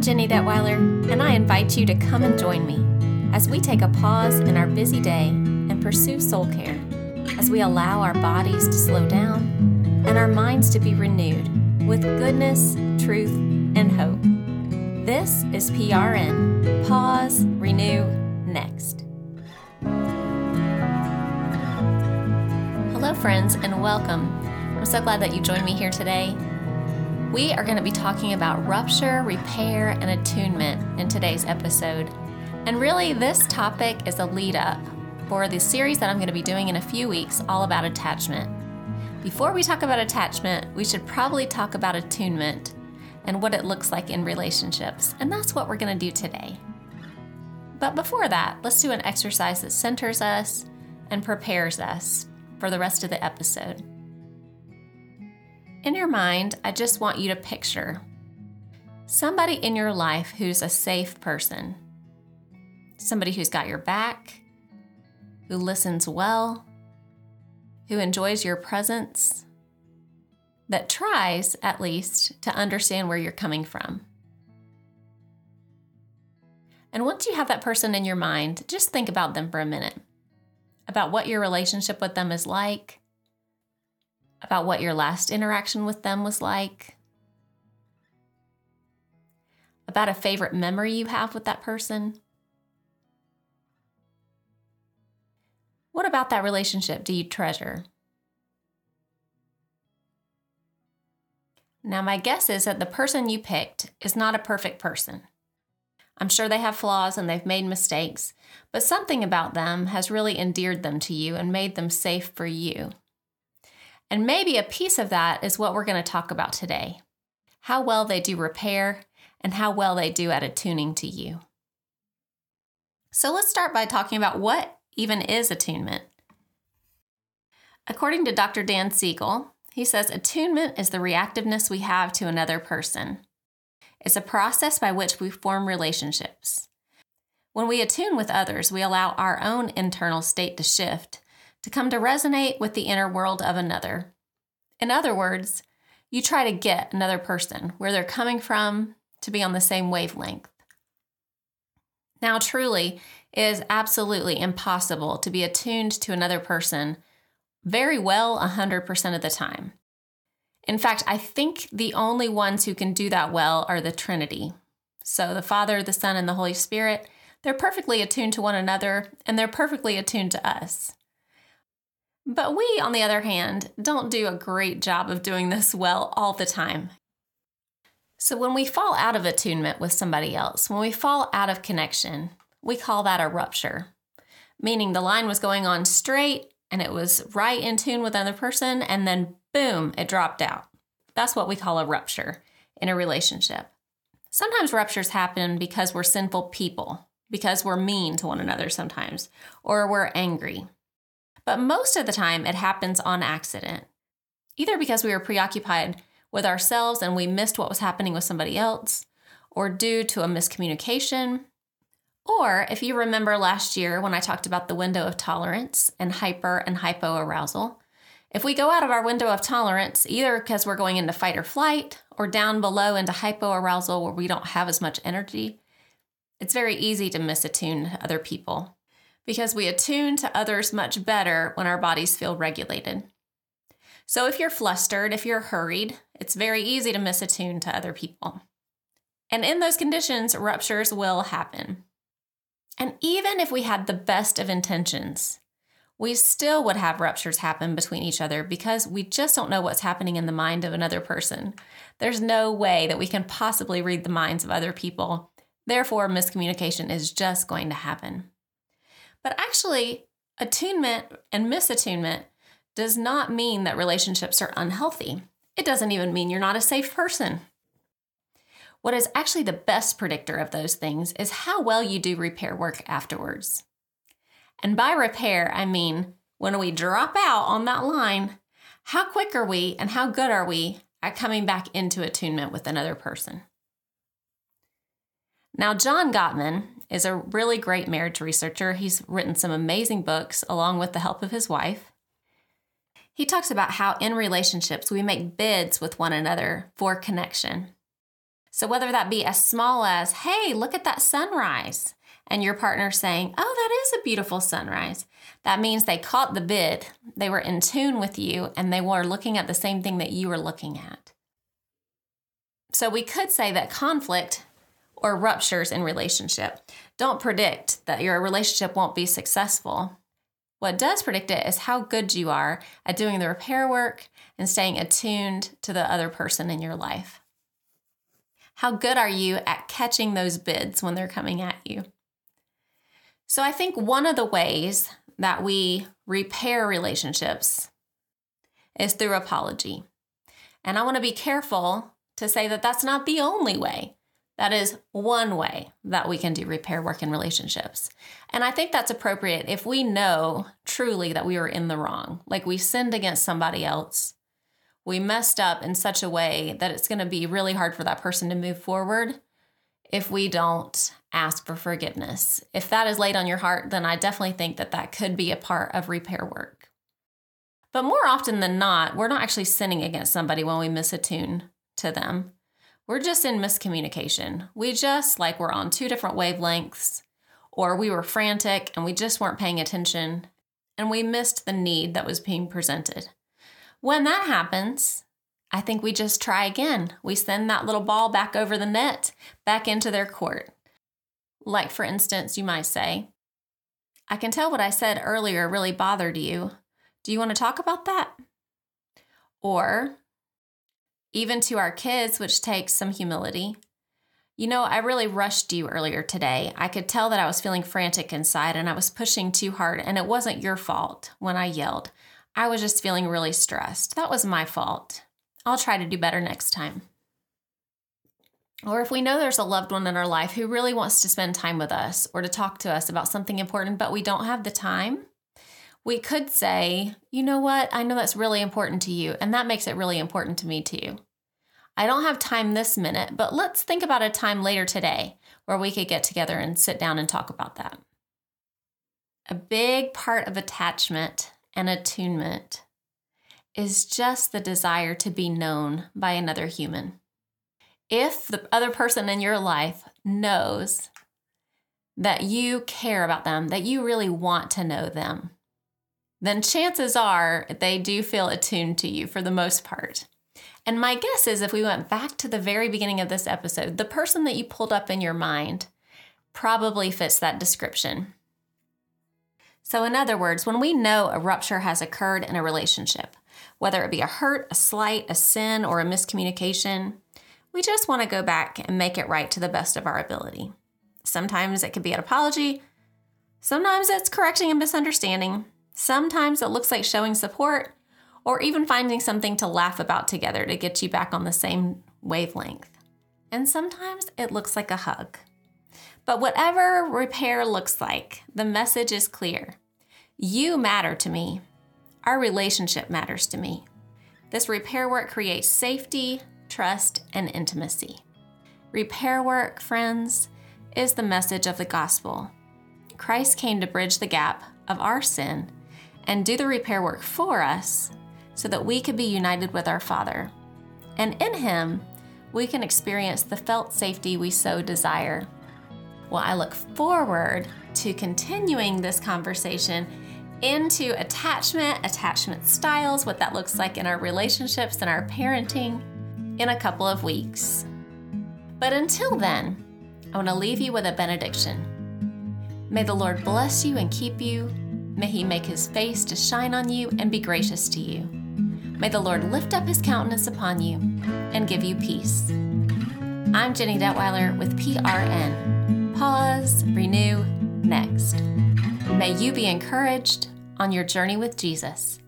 I'm Jenny Detweiler, and I invite you to come and join me as we take a pause in our busy day and pursue soul care, as we allow our bodies to slow down and our minds to be renewed with goodness, truth, and hope. This is PRN Pause, Renew, Next. Hello, friends, and welcome. I'm so glad that you joined me here today. We are going to be talking about rupture, repair, and attunement in today's episode. And really, this topic is a lead up for the series that I'm going to be doing in a few weeks all about attachment. Before we talk about attachment, we should probably talk about attunement and what it looks like in relationships. And that's what we're going to do today. But before that, let's do an exercise that centers us and prepares us for the rest of the episode. In your mind, I just want you to picture somebody in your life who's a safe person, somebody who's got your back, who listens well, who enjoys your presence, that tries, at least, to understand where you're coming from. And once you have that person in your mind, just think about them for a minute about what your relationship with them is like, about what your last interaction with them was like, about a favorite memory you have with that person. What about that relationship do you treasure? Now, my guess is that the person you picked is not a perfect person. I'm sure they have flaws and they've made mistakes, but something about them has really endeared them to you and made them safe for you. And maybe a piece of that is what we're going to talk about today how well they do repair and how well they do at attuning to you. So let's start by talking about what even is attunement. According to Dr. Dan Siegel, he says attunement is the reactiveness we have to another person. It's a process by which we form relationships. When we attune with others, we allow our own internal state to shift to come to resonate with the inner world of another. In other words, you try to get another person where they're coming from to be on the same wavelength. Now, truly, it is absolutely impossible to be attuned to another person very well 100% of the time. In fact, I think the only ones who can do that well are the Trinity. So, the Father, the Son, and the Holy Spirit, they're perfectly attuned to one another and they're perfectly attuned to us. But we, on the other hand, don't do a great job of doing this well all the time. So when we fall out of attunement with somebody else, when we fall out of connection, we call that a rupture, meaning the line was going on straight and it was right in tune with another person, and then boom, it dropped out. That's what we call a rupture in a relationship. Sometimes ruptures happen because we're sinful people, because we're mean to one another sometimes, or we're angry. But most of the time, it happens on accident, either because we were preoccupied with ourselves and we missed what was happening with somebody else, or due to a miscommunication. Or if you remember last year when I talked about the window of tolerance and hyper and hypoarousal, if we go out of our window of tolerance, either because we're going into fight or flight, or down below into hypoarousal where we don't have as much energy, it's very easy to misattune other people because we attune to others much better when our bodies feel regulated. So if you're flustered, if you're hurried, it's very easy to misattune to other people. And in those conditions, ruptures will happen. And even if we had the best of intentions, we still would have ruptures happen between each other because we just don't know what's happening in the mind of another person. There's no way that we can possibly read the minds of other people. Therefore, miscommunication is just going to happen. But actually, attunement and misattunement does not mean that relationships are unhealthy. It doesn't even mean you're not a safe person. What is actually the best predictor of those things is how well you do repair work afterwards. And by repair, I mean when we drop out on that line, how quick are we and how good are we at coming back into attunement with another person? Now, John Gottman is a really great marriage researcher. He's written some amazing books along with the help of his wife. He talks about how in relationships we make bids with one another for connection. So, whether that be as small as, hey, look at that sunrise, and your partner saying, oh, that is a beautiful sunrise, that means they caught the bid, they were in tune with you, and they were looking at the same thing that you were looking at. So, we could say that conflict or ruptures in relationship don't predict that your relationship won't be successful. What does predict it is how good you are at doing the repair work and staying attuned to the other person in your life. How good are you at catching those bids when they're coming at you? So, I think one of the ways that we repair relationships is through apology. And I want to be careful to say that that's not the only way. That is one way that we can do repair work in relationships. And I think that's appropriate if we know truly that we were in the wrong, like we sinned against somebody else. We messed up in such a way that it's going to be really hard for that person to move forward if we don't ask for forgiveness. If that is laid on your heart, then I definitely think that that could be a part of repair work. But more often than not, we're not actually sinning against somebody when we misattune to them. We're just in miscommunication. We just like we're on two different wavelengths, or we were frantic and we just weren't paying attention and we missed the need that was being presented. When that happens, I think we just try again. We send that little ball back over the net, back into their court. Like, for instance, you might say, I can tell what I said earlier really bothered you. Do you want to talk about that? Or, even to our kids, which takes some humility. You know, I really rushed you earlier today. I could tell that I was feeling frantic inside and I was pushing too hard, and it wasn't your fault when I yelled. I was just feeling really stressed. That was my fault. I'll try to do better next time. Or if we know there's a loved one in our life who really wants to spend time with us or to talk to us about something important, but we don't have the time, we could say, you know what? I know that's really important to you, and that makes it really important to me too. I don't have time this minute, but let's think about a time later today where we could get together and sit down and talk about that. A big part of attachment and attunement is just the desire to be known by another human. If the other person in your life knows that you care about them, that you really want to know them, then chances are they do feel attuned to you for the most part. And my guess is if we went back to the very beginning of this episode, the person that you pulled up in your mind probably fits that description. So, in other words, when we know a rupture has occurred in a relationship, whether it be a hurt, a slight, a sin, or a miscommunication, we just want to go back and make it right to the best of our ability. Sometimes it could be an apology, sometimes it's correcting a misunderstanding, Sometimes it looks like showing support or even finding something to laugh about together to get you back on the same wavelength. And sometimes it looks like a hug. But whatever repair looks like, the message is clear. You matter to me. Our relationship matters to me. This repair work creates safety, trust, and intimacy. Repair work, friends, is the message of the gospel. Christ came to bridge the gap of our sin and do the repair work for us so that we could be united with our Father. And in Him, we can experience the felt safety we so desire. Well, I look forward to continuing this conversation into attachment, attachment styles, what that looks like in our relationships and our parenting in a couple of weeks. But until then, I want to leave you with a benediction. May the Lord bless you and keep you. May he make his face to shine on you and be gracious to you. May the Lord lift up his countenance upon you and give you peace. I'm Jenny Detweiler with PRN. Pause, renew, next. May you be encouraged on your journey with Jesus.